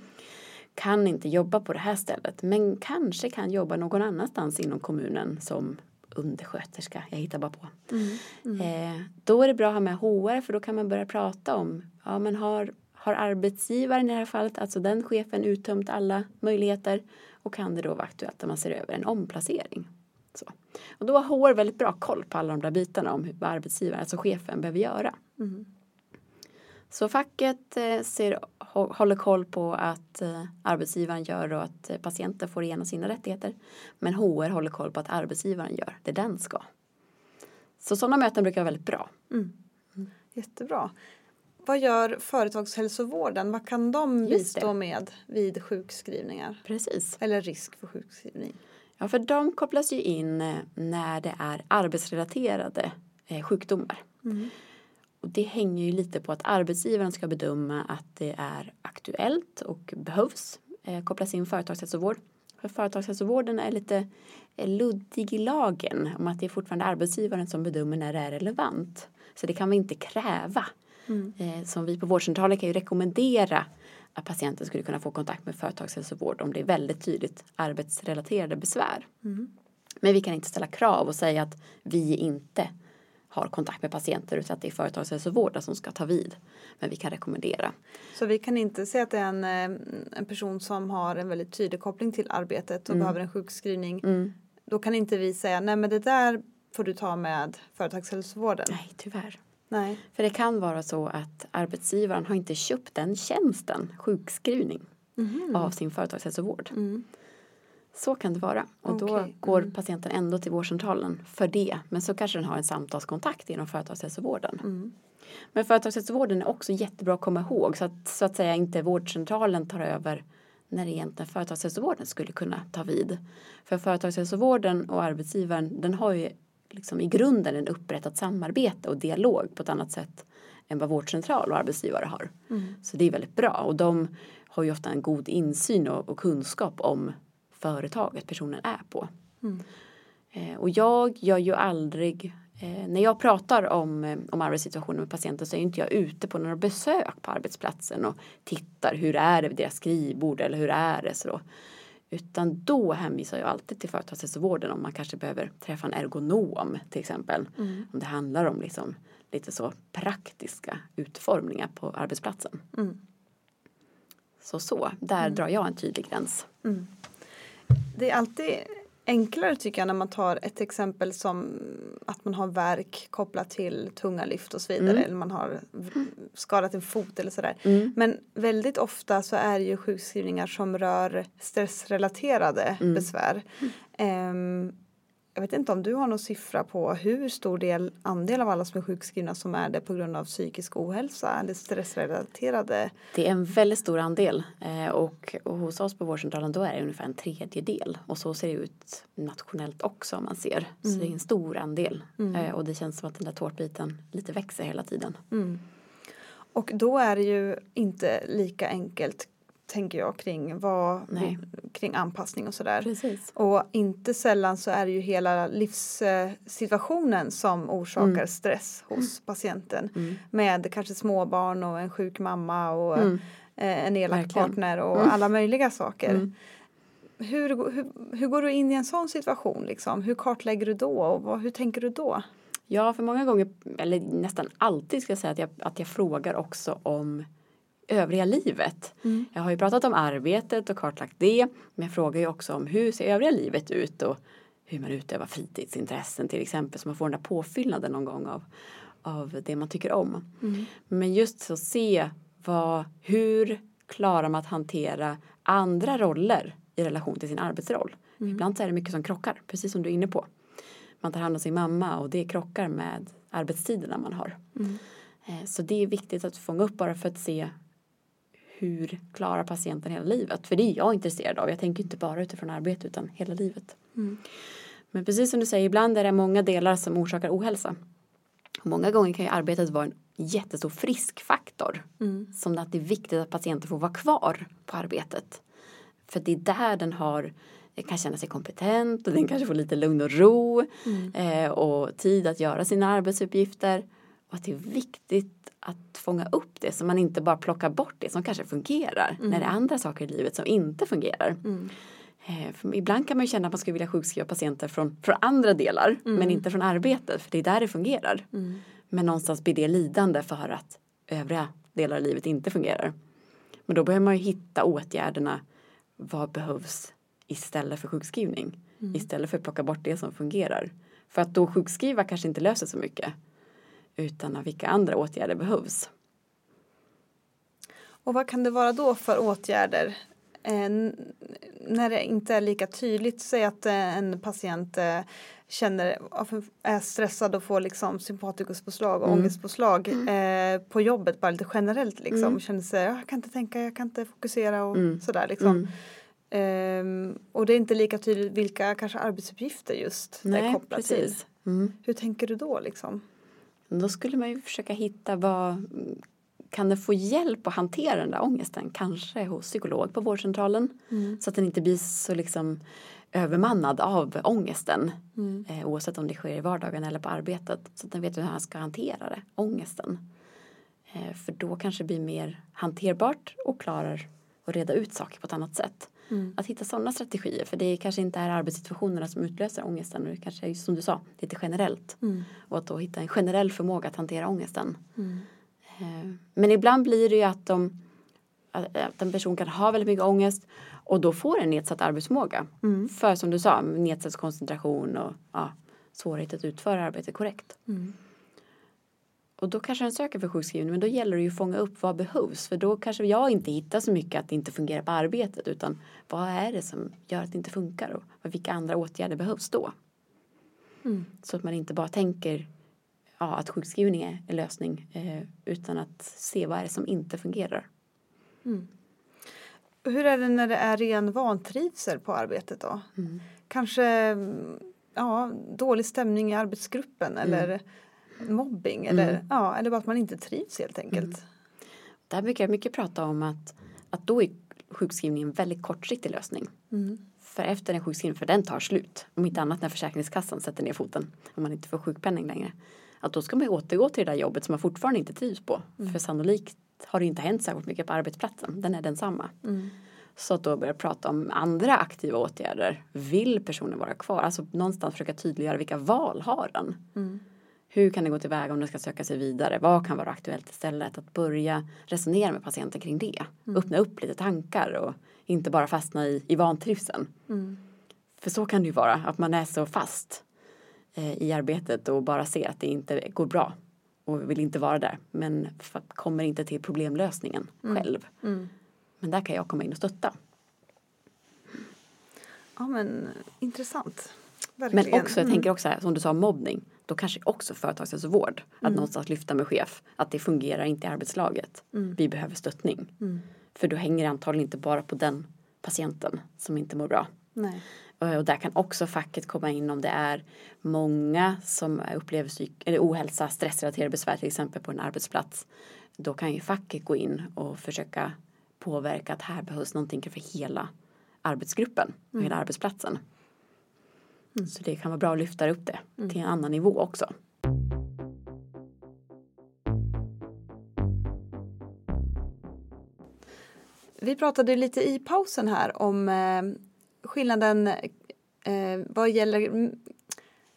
Kan inte jobba på det här stället men kanske kan jobba någon annanstans inom kommunen som undersköterska, jag hittar bara på. Eh, då är det bra att ha med HR för då kan man börja prata om, ja men har, har arbetsgivaren i det här fallet, alltså den chefen uttömt alla möjligheter och kan det då vara aktuellt att man ser över en omplacering. Så. Och då har HR väldigt bra koll på alla de där bitarna om vad arbetsgivaren, alltså chefen, behöver göra. Så facket eh, ser, hå- håller koll på att eh, arbetsgivaren gör och att eh, patienten får igenom sina rättigheter. Men HR håller koll på att arbetsgivaren gör det den ska. Så sådana möten brukar vara väldigt bra. Jättebra. Vad gör företagshälsovården? Vad kan de bistå med vid sjukskrivningar? Precis. Eller risk för sjukskrivning? Ja, för de kopplas ju in eh, när det är arbetsrelaterade eh, sjukdomar. Och det hänger ju lite på att arbetsgivaren ska bedöma att det är aktuellt och behövs eh, kopplas in företagshälsovård. För företagshälsovården är lite luddig i lagen om att det är fortfarande arbetsgivaren som bedömer när det är relevant. Så det kan vi inte kräva. Eh, som vi på vårdcentralen kan ju rekommendera att patienten skulle kunna få kontakt med företagshälsovård om det är väldigt tydligt arbetsrelaterade besvär. Men vi kan inte ställa krav och säga att vi inte har kontakt med patienter utan att det är företagshälsovården som ska ta vid. Men vi kan rekommendera. Så vi kan inte säga att det är en, eh, en person som har en väldigt tydlig koppling till arbetet och behöver en sjukskrivning. Då kan inte vi säga nej men det där får du ta med företagshälsovården. Nej, tyvärr. Nej. För det kan vara så att arbetsgivaren har inte köpt den tjänsten, sjukskrivning, av sin företagshälsovård. Så kan det vara. Och då Okej, går patienten ändå till vårdcentralen för det. Men så kanske den har en samtalskontakt inom företagshälsovården. Men företagshälsovården är också jättebra att komma ihåg så att så att säga inte vårdcentralen tar över när egentligen företagshälsovården skulle kunna ta vid. För företagshälsovården och arbetsgivaren den har ju liksom i grunden en upprättat samarbete och dialog på ett annat sätt än vad vårdcentral och arbetsgivare har. Så det är väldigt bra och de har ju ofta en god insyn och, och kunskap om företaget personen är på. Eh, och jag gör ju aldrig, eh, när jag pratar om, eh, om arbetssituationen med patienter så är inte jag ute på några besök på arbetsplatsen och tittar hur är det vid deras skrivbord eller hur är det så. Utan då hänvisar jag alltid till företagshälsovården om man kanske behöver träffa en ergonom till exempel. Om det handlar om liksom lite så praktiska utformningar på arbetsplatsen. Så så, där drar jag en tydlig gräns. Det är alltid enklare tycker jag när man tar ett exempel som att man har verk kopplat till tunga lyft och så vidare. Eller man har skadat en fot eller sådär. Men väldigt ofta så är det ju sjukskrivningar som rör stressrelaterade besvär. Ehm, jag vet inte om du har någon siffra på hur stor del, andel av alla som är sjukskrivna som är det på grund av psykisk ohälsa eller stressrelaterade. Det är en väldigt stor andel eh, och, och hos oss på vårdcentralen då är det ungefär en tredjedel och så ser det ut nationellt också om man ser. Så det är en stor andel eh, och det känns som att den där tårtbiten lite växer hela tiden. Och då är det ju inte lika enkelt tänker jag kring, vad, Nej. kring anpassning och sådär. Precis. Och inte sällan så är det ju hela livssituationen som orsakar Mm. stress hos patienten. Med kanske småbarn och en sjuk mamma och Mm. eh, en elak Verkligen. partner och alla möjliga saker. Hur, hur, hur går du in i en sån situation? Liksom? Hur kartlägger du då och vad, hur tänker du då? Ja, för många gånger, eller nästan alltid ska jag säga att jag, att jag frågar också om övriga livet. Jag har ju pratat om arbetet och kartlagt det. Men jag frågar ju också om hur ser övriga livet ut och hur man utövar fritidsintressen till exempel. Så man får den där påfyllnaden någon gång av, av det man tycker om. Men just så se vad, hur klarar man att hantera andra roller i relation till sin arbetsroll. Ibland så är det mycket som krockar, precis som du är inne på. Man tar hand om sin mamma och det krockar med arbetstiderna man har. Eh, Så det är viktigt att fånga upp bara för att se hur klarar patienten hela livet? För det är jag intresserad av. Jag tänker inte bara utifrån arbete utan hela livet. Men precis som du säger, ibland är det många delar som orsakar ohälsa. Och många gånger kan ju arbetet vara en jättestor friskfaktor. Som att det är viktigt att patienten får vara kvar på arbetet. För det är där den har kan känna sig kompetent och den kanske får lite lugn och ro eh, och tid att göra sina arbetsuppgifter. Och att det är viktigt att fånga upp det så man inte bara plockar bort det som kanske fungerar när det är andra saker i livet som inte fungerar. Eh, för ibland kan man ju känna att man skulle vilja sjukskriva patienter från, från andra delar men inte från arbetet för det är där det fungerar. Men någonstans blir det lidande för att övriga delar av livet inte fungerar. Men då behöver man ju hitta åtgärderna. Vad behövs istället för sjukskrivning? Istället för att plocka bort det som fungerar. För att då sjukskriva kanske inte löser så mycket. Utan vilka andra åtgärder behövs. Och vad kan det vara då för åtgärder? Eh, när det inte är lika tydligt, säg att eh, en patient eh, känner, är stressad och får liksom sympatikuspåslag och Mm. ångestpåslag eh, på jobbet bara lite generellt liksom. Mm. Känner sig, "Ah, jag kan inte tänka, jag kan inte fokusera och Mm. sådär liksom. Mm. Ehm, och det är inte lika tydligt vilka kanske arbetsuppgifter just det är Nej, kopplat till. precis. Mm. Hur tänker du då liksom? Då skulle man ju försöka hitta vad kan den få hjälp att hantera den där ångesten? Kanske hos psykolog på vårdcentralen. Så att den inte blir så liksom övermannad av ångesten. Eh, oavsett om det sker i vardagen eller på arbetet. Så att den vet hur han ska hantera det, ångesten. Eh, för då kanske det blir mer hanterbart och klarar att reda ut saker på ett annat sätt. Att hitta sådana strategier. För det kanske inte är arbetssituationerna som utlöser ångesten. Det kanske är som du sa, lite generellt. Och att då hitta en generell förmåga att hantera ångesten. Eh, Men ibland blir det ju att, de, att en person kan ha väldigt mycket ångest och då får en nedsatt arbetsförmåga. För som du sa, nedsatt koncentration och ja, svårighet att utföra arbetet korrekt. Och då kanske den söker för sjukskrivning men då gäller det ju att fånga upp vad behövs. För då kanske jag inte hittar så mycket att det inte fungerar på arbetet utan vad är det som gör att det inte funkar och vilka andra åtgärder behövs då. Så att man inte bara tänker ja, att sjukskrivning är en lösning eh, utan att se vad är det som inte fungerar. Hur är det när det är ren vantrivsel på arbetet då? Kanske mm, ja, dålig stämning i arbetsgruppen eller mobbing eller, ja, eller bara att man inte trivs helt enkelt. Där brukar jag mycket prata om att, att då är sjukskrivning en väldigt kortsiktig lösning. För efter en sjukskrivning, för den tar slut. Om inte annat när Försäkringskassan sätter ner foten. Om man inte får sjukpenning längre. Att då ska man återgå till det där jobbet som man fortfarande inte trivs på. För sannolikt har det inte hänt särskilt mycket på arbetsplatsen. Den är densamma. Så att då börja prata om andra aktiva åtgärder. Vill personen vara kvar? Alltså någonstans försöka tydliggöra vilka val har den? Hur kan det gå tillväga om den ska söka sig vidare? Vad kan vara aktuellt istället? Att börja resonera med patienten kring det. Öppna upp lite tankar och inte bara fastna i, i vantrivseln. För så kan det ju vara, att man är så fast eh, i arbetet och bara ser att det inte går bra och vill inte vara där. Men kommer inte till problemlösningen själv. Men där kan jag komma in och stötta. Ja men intressant. Men Verkligen. också, jag tänker också här, som du sa, mobbning. Då kanske också företagshälsovård. Att någonstans lyfta med chef. Att det fungerar inte i arbetslaget. Vi behöver stöttning. För då hänger det antagligen inte bara på den patienten som inte mår bra. Nej. Och och där kan också facket komma in om det är många som upplever psyk- eller ohälsa, stressrelaterade besvär till exempel på en arbetsplats. Då kan ju facket gå in och försöka påverka att här behövs någonting för hela arbetsgruppen, för hela arbetsplatsen. Så det kan vara bra att lyfta upp det till en annan nivå också. Vi pratade lite i pausen här om eh, skillnaden eh, vad gäller mm,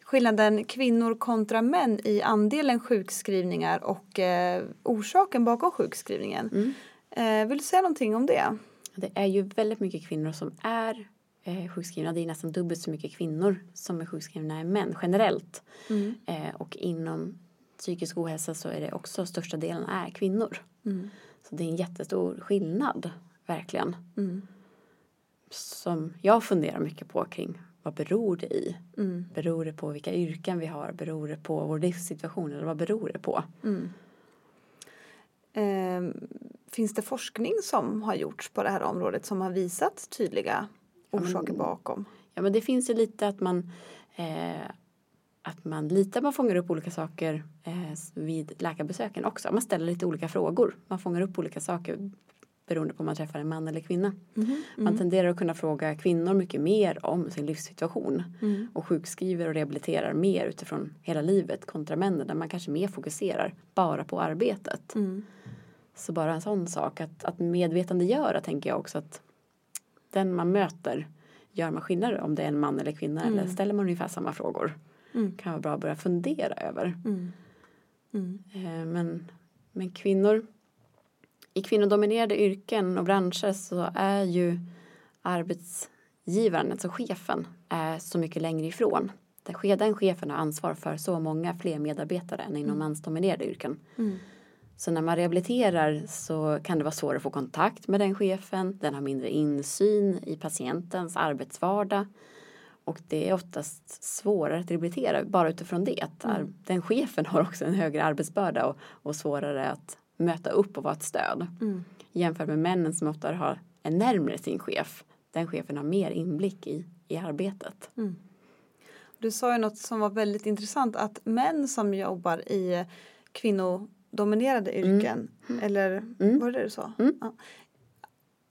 skillnaden kvinnor kontra män i andelen sjukskrivningar och eh, orsaken bakom sjukskrivningen. Eh, vill du säga någonting om det? Det är ju väldigt mycket kvinnor som är eh, sjukskrivna. Det är nästan dubbelt så mycket kvinnor som är sjukskrivna än män generellt. Eh, och inom psykisk ohälsa så är det också största delen är kvinnor. Så det är en jättestor skillnad, verkligen. Som jag funderar mycket på kring vad beror det i? Beror det på vilka yrken vi har? Beror det på vår livssituation? Eller vad beror det på? Eh, finns det forskning som har gjorts på det här området som har visat tydliga orsaker bakom? Ja men det finns ju lite att man eh, att man lite man fångar upp olika saker eh, vid läkarbesöken också. Man ställer lite olika frågor. Man fångar upp olika saker. beroende på om man träffar en man eller kvinna. Man tenderar att kunna fråga kvinnor mycket mer om sin livssituation och sjukskriver och rehabiliterar mer utifrån hela livet kontra männen där man kanske mer fokuserar bara på arbetet. Så bara en sån sak att, att medvetandegöra tänker jag också att den man möter gör man skillnad om det är en man eller kvinna eller ställer man ungefär samma frågor. Kan vara bra att börja fundera över. Eh, Men, men kvinnor i kvinnodominerade yrken och branscher så är ju arbetsgivaren, alltså chefen, är så mycket längre ifrån. Den che- Den chefen har ansvar för så många fler medarbetare än inom mansdominerade yrken. Så när man rehabiliterar så kan det vara svårare att få kontakt med den chefen. Den har mindre insyn i patientens arbetsvardag. Och det är oftast svårare att rehabilitera bara utifrån det. Att ar- Den chefen har också en högre arbetsbörda och, och svårare att möta upp och vara ett stöd. Jämfört med männen som ofta har är närmare sin chef. Den chefen har mer inblick i, i arbetet. Du sa ju något som var väldigt intressant att män som jobbar i kvinnodominerade yrken, eller var det det du sa? Ja.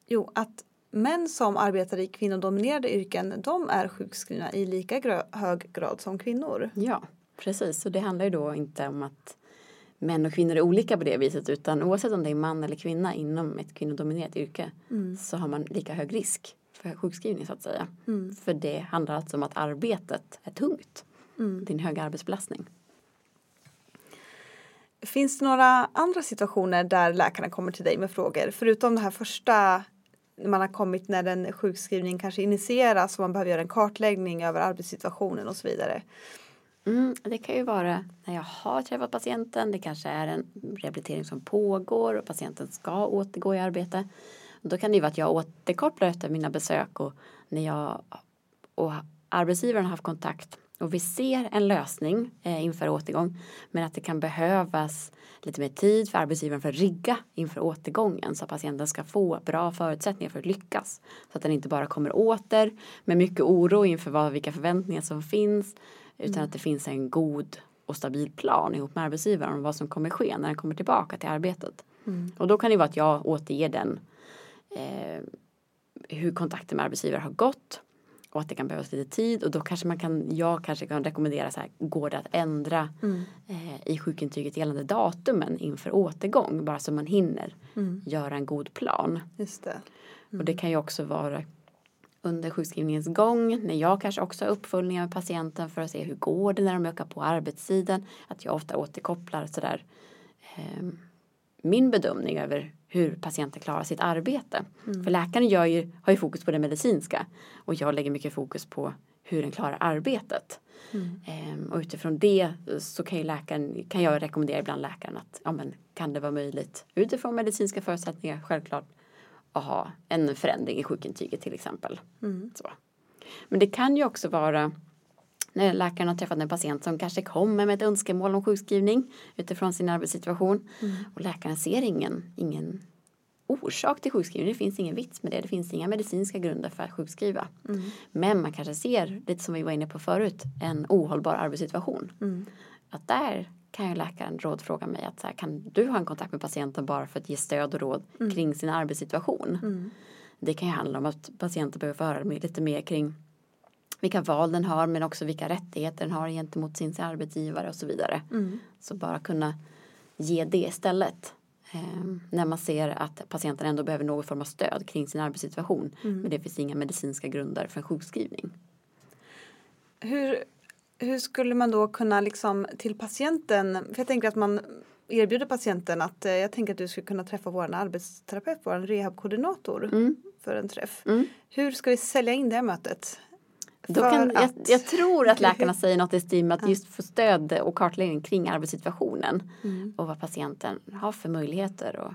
Jo, att män som arbetar i kvinnodominerade yrken, de är sjukskrivna i lika hög grad som kvinnor. Ja, precis. Så det handlar ju då inte om att män och kvinnor är olika på det viset utan oavsett om det är man eller kvinna inom ett kvinnodominerat yrke så har man lika hög risk för sjukskrivning så att säga. För det handlar alltså om att arbetet är tungt. Det är en hög arbetsbelastning. Finns det några andra situationer där läkarna kommer till dig med frågor? Förutom det här första när man har kommit när en sjukskrivning kanske initieras och man behöver göra en kartläggning över arbetssituationen och så vidare. Mm, det kan ju vara när jag har träffat patienten, det kanske är en rehabilitering som pågår och patienten ska återgå i arbete. Då kan det ju vara att jag återkopplar efter mina besök och när jag och arbetsgivaren har haft kontakt och vi ser en lösning eh, inför återgång. Men att det kan behövas lite mer tid för arbetsgivaren för att rigga inför återgången. Så att patienten ska få bra förutsättningar för att lyckas. Så att den inte bara kommer åter med mycket oro inför vad, vilka förväntningar som finns. Utan att det finns en god och stabil plan ihop med arbetsgivaren om vad som kommer ske när den kommer tillbaka till arbetet. Och då kan det vara att jag återger den eh, hur kontakten med arbetsgivare har gått och att det kan behövas lite tid och då kanske man kan, jag kanske kan rekommendera så här, går det att ändra eh, i sjukintyget gällande datumen inför återgång bara så man hinner göra en god plan. Just det. Och det kan ju också vara under sjukskrivningens gång när jag kanske också har uppföljningar med patienten för att se hur går det när de ökar på arbetstiden. Att jag ofta återkopplar sådär eh, min bedömning över hur patienten klarar sitt arbete. För läkaren gör ju, har ju fokus på det medicinska och jag lägger mycket fokus på hur den klarar arbetet. Ehm, och utifrån det så kan, läkaren, kan jag rekommendera ibland läkaren att ja, men, kan det vara möjligt utifrån medicinska förutsättningar självklart att ha en förändring i sjukintyget till exempel. Så. Men det kan ju också vara när läkaren har träffat en patient som kanske kommer med ett önskemål om sjukskrivning utifrån sin arbetssituation och läkaren ser ingen, ingen orsak till sjukskrivning. Det finns ingen vits med det. Det finns inga medicinska grunder för att sjukskriva. Men man kanske ser, lite som vi var inne på förut, en ohållbar arbetssituation. Att där kan ju läkaren rådfråga mig att så här, kan du ha en kontakt med patienten bara för att ge stöd och råd kring sin arbetssituation. Det kan ju handla om att patienten behöver få höra lite mer kring vilka val den har men också vilka rättigheter den har gentemot sin arbetsgivare och så vidare. Så bara kunna ge det istället. Eh, när man ser att patienten ändå behöver någon form av stöd kring sin arbetssituation. Men det finns inga medicinska grunder för en sjukskrivning. Hur, hur skulle man då kunna liksom till patienten, för jag tänker att man erbjuder patienten att eh, jag tänker att du skulle kunna träffa vår arbetsterapeut, vår rehabkoordinator för en träff. Hur ska vi sälja in det här mötet? Då kan, jag, jag tror att läkarna säger något i stil med att just få stöd och kartläggning kring arbetssituationen och vad patienten har för möjligheter att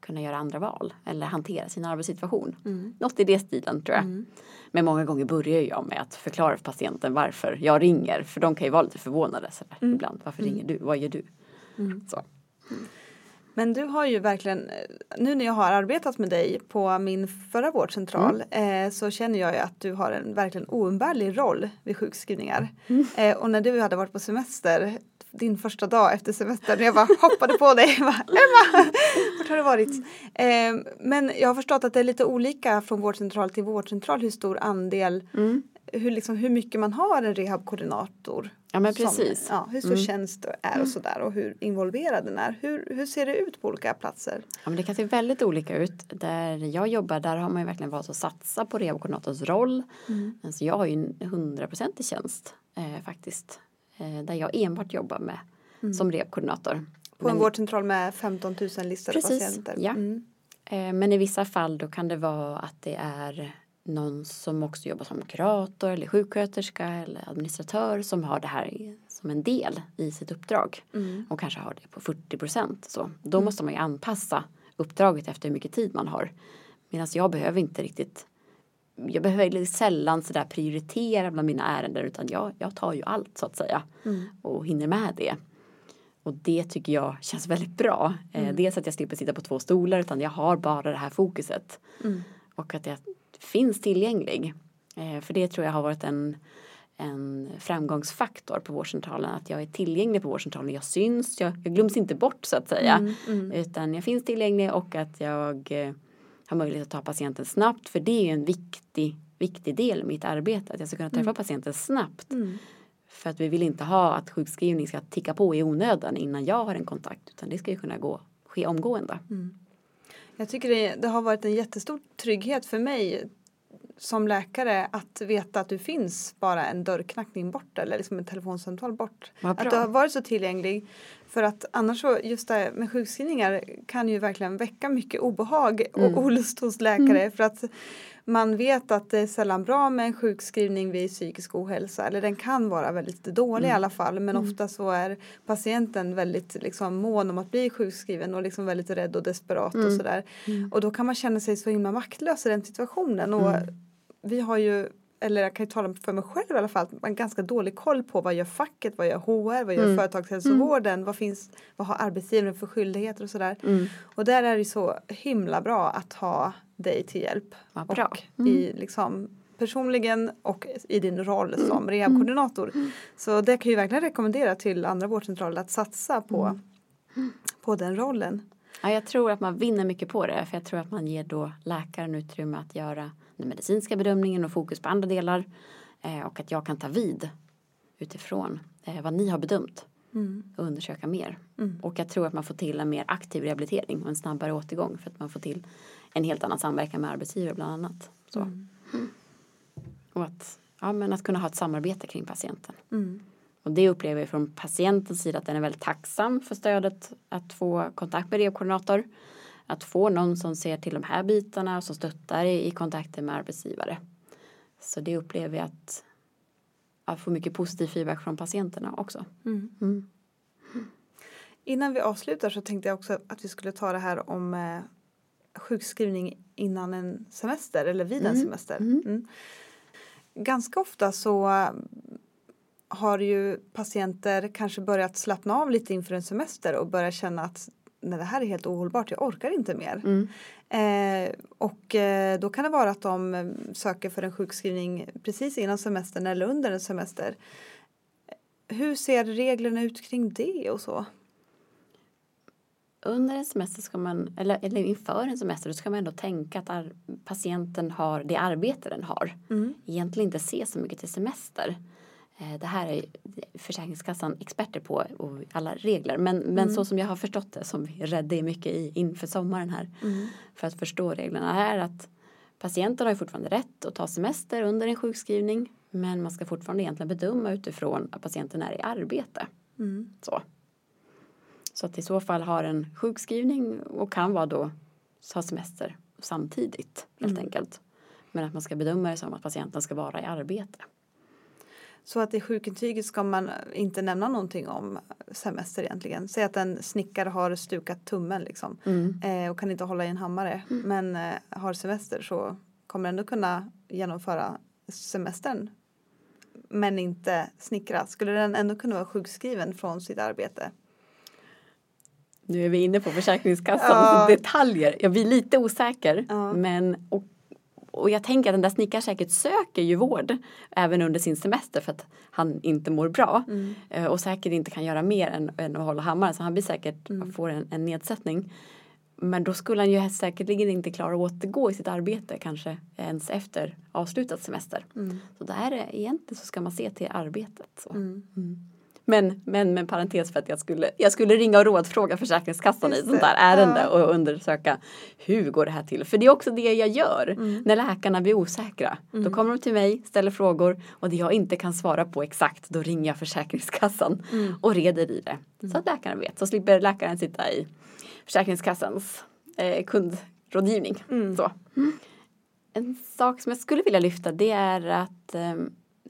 kunna göra andra val eller hantera sin arbetssituation. Något i det stilen tror jag. Men många gånger börjar jag med att förklara för patienten varför jag ringer för de kan ju vara lite förvånade sådär, ibland. Varför ringer du? Vad gör du? Så. Men du har ju verkligen, nu när jag har arbetat med dig på min förra vårdcentral eh, så känner jag ju att du har en verkligen oumbärlig roll vid sjukskrivningar. Eh, och när du hade varit på semester din första dag efter semestern. Jag bara hoppade på dig. (laughs) Bara, Emma! Vart har du varit? Eh, men jag har förstått att det är lite olika från vårdcentral till vårdcentral hur stor andel, Mm. Hur, liksom, hur mycket man har en rehabkoordinator. Ja men som- precis. ja, hur stor Mm. tjänst det är och sådär och hur involverad den är. Hur, hur ser det ut på olika platser? Ja, men det kan se väldigt olika ut. Där jag jobbar där har man ju verkligen valt att satsa på rehabkoordinatorns roll. Mm. Alltså jag har ju en hundraprocentig tjänst eh, faktiskt. Eh, där jag enbart jobbar med som rehabkoordinator. Mm. På en Men- vårdcentral med 15 000 listade Precis, patienter. ja. Mm. Eh, Men i vissa fall då kan det vara att det är någon som också jobbar som kurator eller sjuksköterska eller administratör som har det här som en del i sitt uppdrag Mm. och kanske har det på 40 procent. Så då måste man ju anpassa uppdraget efter hur mycket tid man har. Medan jag behöver inte riktigt jag behöver sällan sådär prioritera bland mina ärenden utan jag, jag tar ju allt så att säga Mm. och hinner med det. Och det tycker jag känns väldigt bra. Eh, dels att jag slipper sitta på två stolar utan jag har bara det här fokuset. Mm. Och att jag finns tillgänglig. Eh, för det tror jag har varit en, en framgångsfaktor på vårdcentralen. Att jag är tillgänglig på vårdcentralen. Jag syns, jag, jag glöms inte bort så att säga. Mm, mm. Utan jag finns tillgänglig och att jag eh, har möjlighet att ta patienten snabbt. För det är en viktig, viktig del i mitt arbete. Att jag ska kunna träffa patienten snabbt. Mm. För att vi vill inte ha att sjukskrivning ska ticka på i onödan innan jag har en kontakt. Utan det ska ju kunna gå, ske omgående. Jag tycker det, det har varit en jättestor trygghet för mig som läkare att veta att du finns bara en dörrknackning bort eller liksom ett telefonsamtal bort. Att du har varit så tillgänglig. För att annars så, just det här med sjukskrivningar kan ju verkligen väcka mycket obehag och Mm. olust hos läkare. För att man vet att det är sällan bra med en sjukskrivning vid psykisk ohälsa. Eller den kan vara väldigt dålig Mm. i alla fall. Men ofta så är patienten väldigt liksom, mån om att bli sjukskriven och liksom väldigt rädd och desperat och Mm. sådär. Och då kan man känna sig så himla maktlös i den situationen. Och Mm. vi har ju, eller jag kan ju tala för mig själv i alla fall, man har ganska dålig koll på vad gör facket, vad gör HR, vad gör Mm. företagshälsovården, vad finns, vad har arbetsgivaren för skyldigheter och sådär. Mm. Och där är det så himla bra att ha dig till hjälp. Vad bra. Och Mm. i liksom personligen och i din roll som rehabkoordinator. Mm. Så det kan jag ju verkligen rekommendera till andra vårdcentraler att satsa på, Mm. på den rollen. Ja, jag tror att man vinner mycket på det. För jag tror att man ger då läkaren utrymme att göra den medicinska bedömningen och fokus på andra delar. Eh, och att jag kan ta vid utifrån eh, vad ni har bedömt Mm. och undersöka mer. Mm. Och jag tror att man får till en mer aktiv rehabilitering och en snabbare återgång för att man får till en helt annan samverkan med arbetsgivare bland annat. Så. Mm. Och att, ja, men att kunna ha ett samarbete kring patienten. Mm. Och det upplever vi från patientens sida att den är väldigt tacksam för stödet att få kontakt med rehabkoordinator. Att få någon som ser till de här bitarna och som stöttar i, i kontakter med arbetsgivare. Så det upplever vi att jag får mycket positiv feedback från patienterna också. Mm. Mm. Innan vi avslutar så tänkte jag också att vi skulle ta det här om eh, sjukskrivning innan en semester eller vid en Mm. semester. Mm. Mm. Ganska ofta så har ju patienter kanske börjat slappna av lite inför en semester och börjar känna att nej, det här är helt ohållbart, jag orkar inte mer. Mm. Eh, och eh, då kan det vara att de eh, söker för en sjukskrivning precis innan semestern eller under en semester. Hur ser reglerna ut kring det och så? Under en semester ska man, eller, eller inför en semester, då ska man ändå tänka att patienten har det arbete den har. Mm. Egentligen inte se så mycket till semester. Eh, Det här är Försäkringskassan experter på och alla regler. Men, men så som jag har förstått det, som vi redde mycket i inför sommaren här. Mm. För att förstå reglerna är att patienten har fortfarande rätt att ta semester under en sjukskrivning. Men man ska fortfarande egentligen bedöma utifrån att patienten är i arbete. Mm. Så. Så att i så fall har en sjukskrivning och kan vara då ha semester samtidigt helt enkelt. Men att man ska bedöma det som att patienten ska vara i arbete. Så att i sjukintyget ska man inte nämna någonting om semester egentligen. Säg att en snickare har stukat tummen liksom eh, och kan inte hålla i en hammare men eh, har semester så kommer ändå kunna genomföra semestern men inte snickra. Skulle den ändå kunna vara sjukskriven från sitt arbete? Nu är vi inne på Försäkringskassans Ja. detaljer. Jag blir lite osäker. Ja. Men och, och jag tänker att den där snickaren säkert söker ju vård även under sin semester för att han inte mår bra. Mm. Och säkert inte kan göra mer än, än att hålla hammaren så han blir säkert, mm. får en, en nedsättning. Men då skulle han ju säkerligen inte klara att återgå i sitt arbete kanske ens efter avslutad semester. Mm. Så där egentligen så ska man se till arbetet. Så. Mm. Mm. Men, men med parentes för att jag skulle, jag skulle ringa och rådfråga Försäkringskassan i ett sånt där ärende ja. och undersöka hur går det här till. För det är också det jag gör mm. när läkarna blir osäkra. Mm. Då kommer de till mig, ställer frågor och det jag inte kan svara på exakt då ringer jag Försäkringskassan mm. och reder i det. Så att mm. läkaren vet. Så slipper läkaren sitta i Försäkringskassans eh, kundrådgivning. Mm. Så. En sak som jag skulle vilja lyfta det är att eh,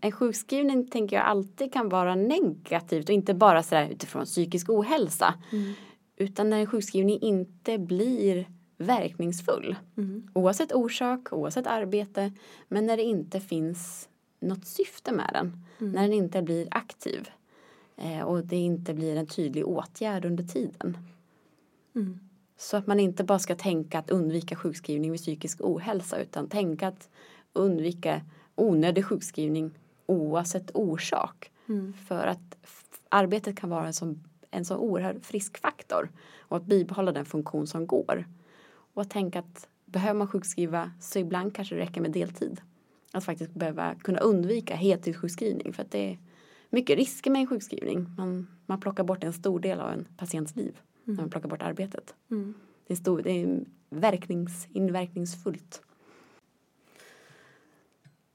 en sjukskrivning tänker jag alltid kan vara negativt och inte bara sådär utifrån psykisk ohälsa. Mm. Utan när en sjukskrivning inte blir verkningsfull. Mm. Oavsett orsak, oavsett arbete. Men när det inte finns något syfte med den. Mm. När den inte blir aktiv. Eh, och det inte blir en tydlig åtgärd under tiden. Mm. Så att man inte bara ska tänka att undvika sjukskrivning vid psykisk ohälsa utan tänka att undvika onödig sjukskrivning oavsett orsak. Mm. För att arbetet kan vara en sån, en sån oerhörd friskfaktor och att bibehålla den funktion som går. Och att tänka att behöver man sjukskriva så ibland kanske det räcker med deltid. Att faktiskt behöva kunna undvika heltidssjukskrivning för att det är mycket risker med en sjukskrivning. Man, man plockar bort en stor del av en patients liv mm. när man plockar bort arbetet. Mm. Det är, stor, det är verknings, inverkningsfullt.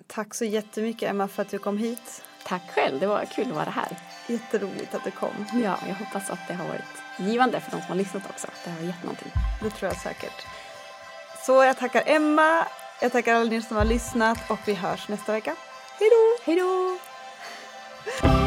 Tack så jättemycket Emma för att du kom hit. Tack själv, det var kul att vara här. Jätteroligt att du kom. Ja, jag hoppas att det har varit givande för de som har lyssnat också. Det har gett någonting. Det tror jag säkert. Så jag tackar Emma, jag tackar alla ni som har lyssnat och vi hörs nästa vecka. Hej då! Hej då!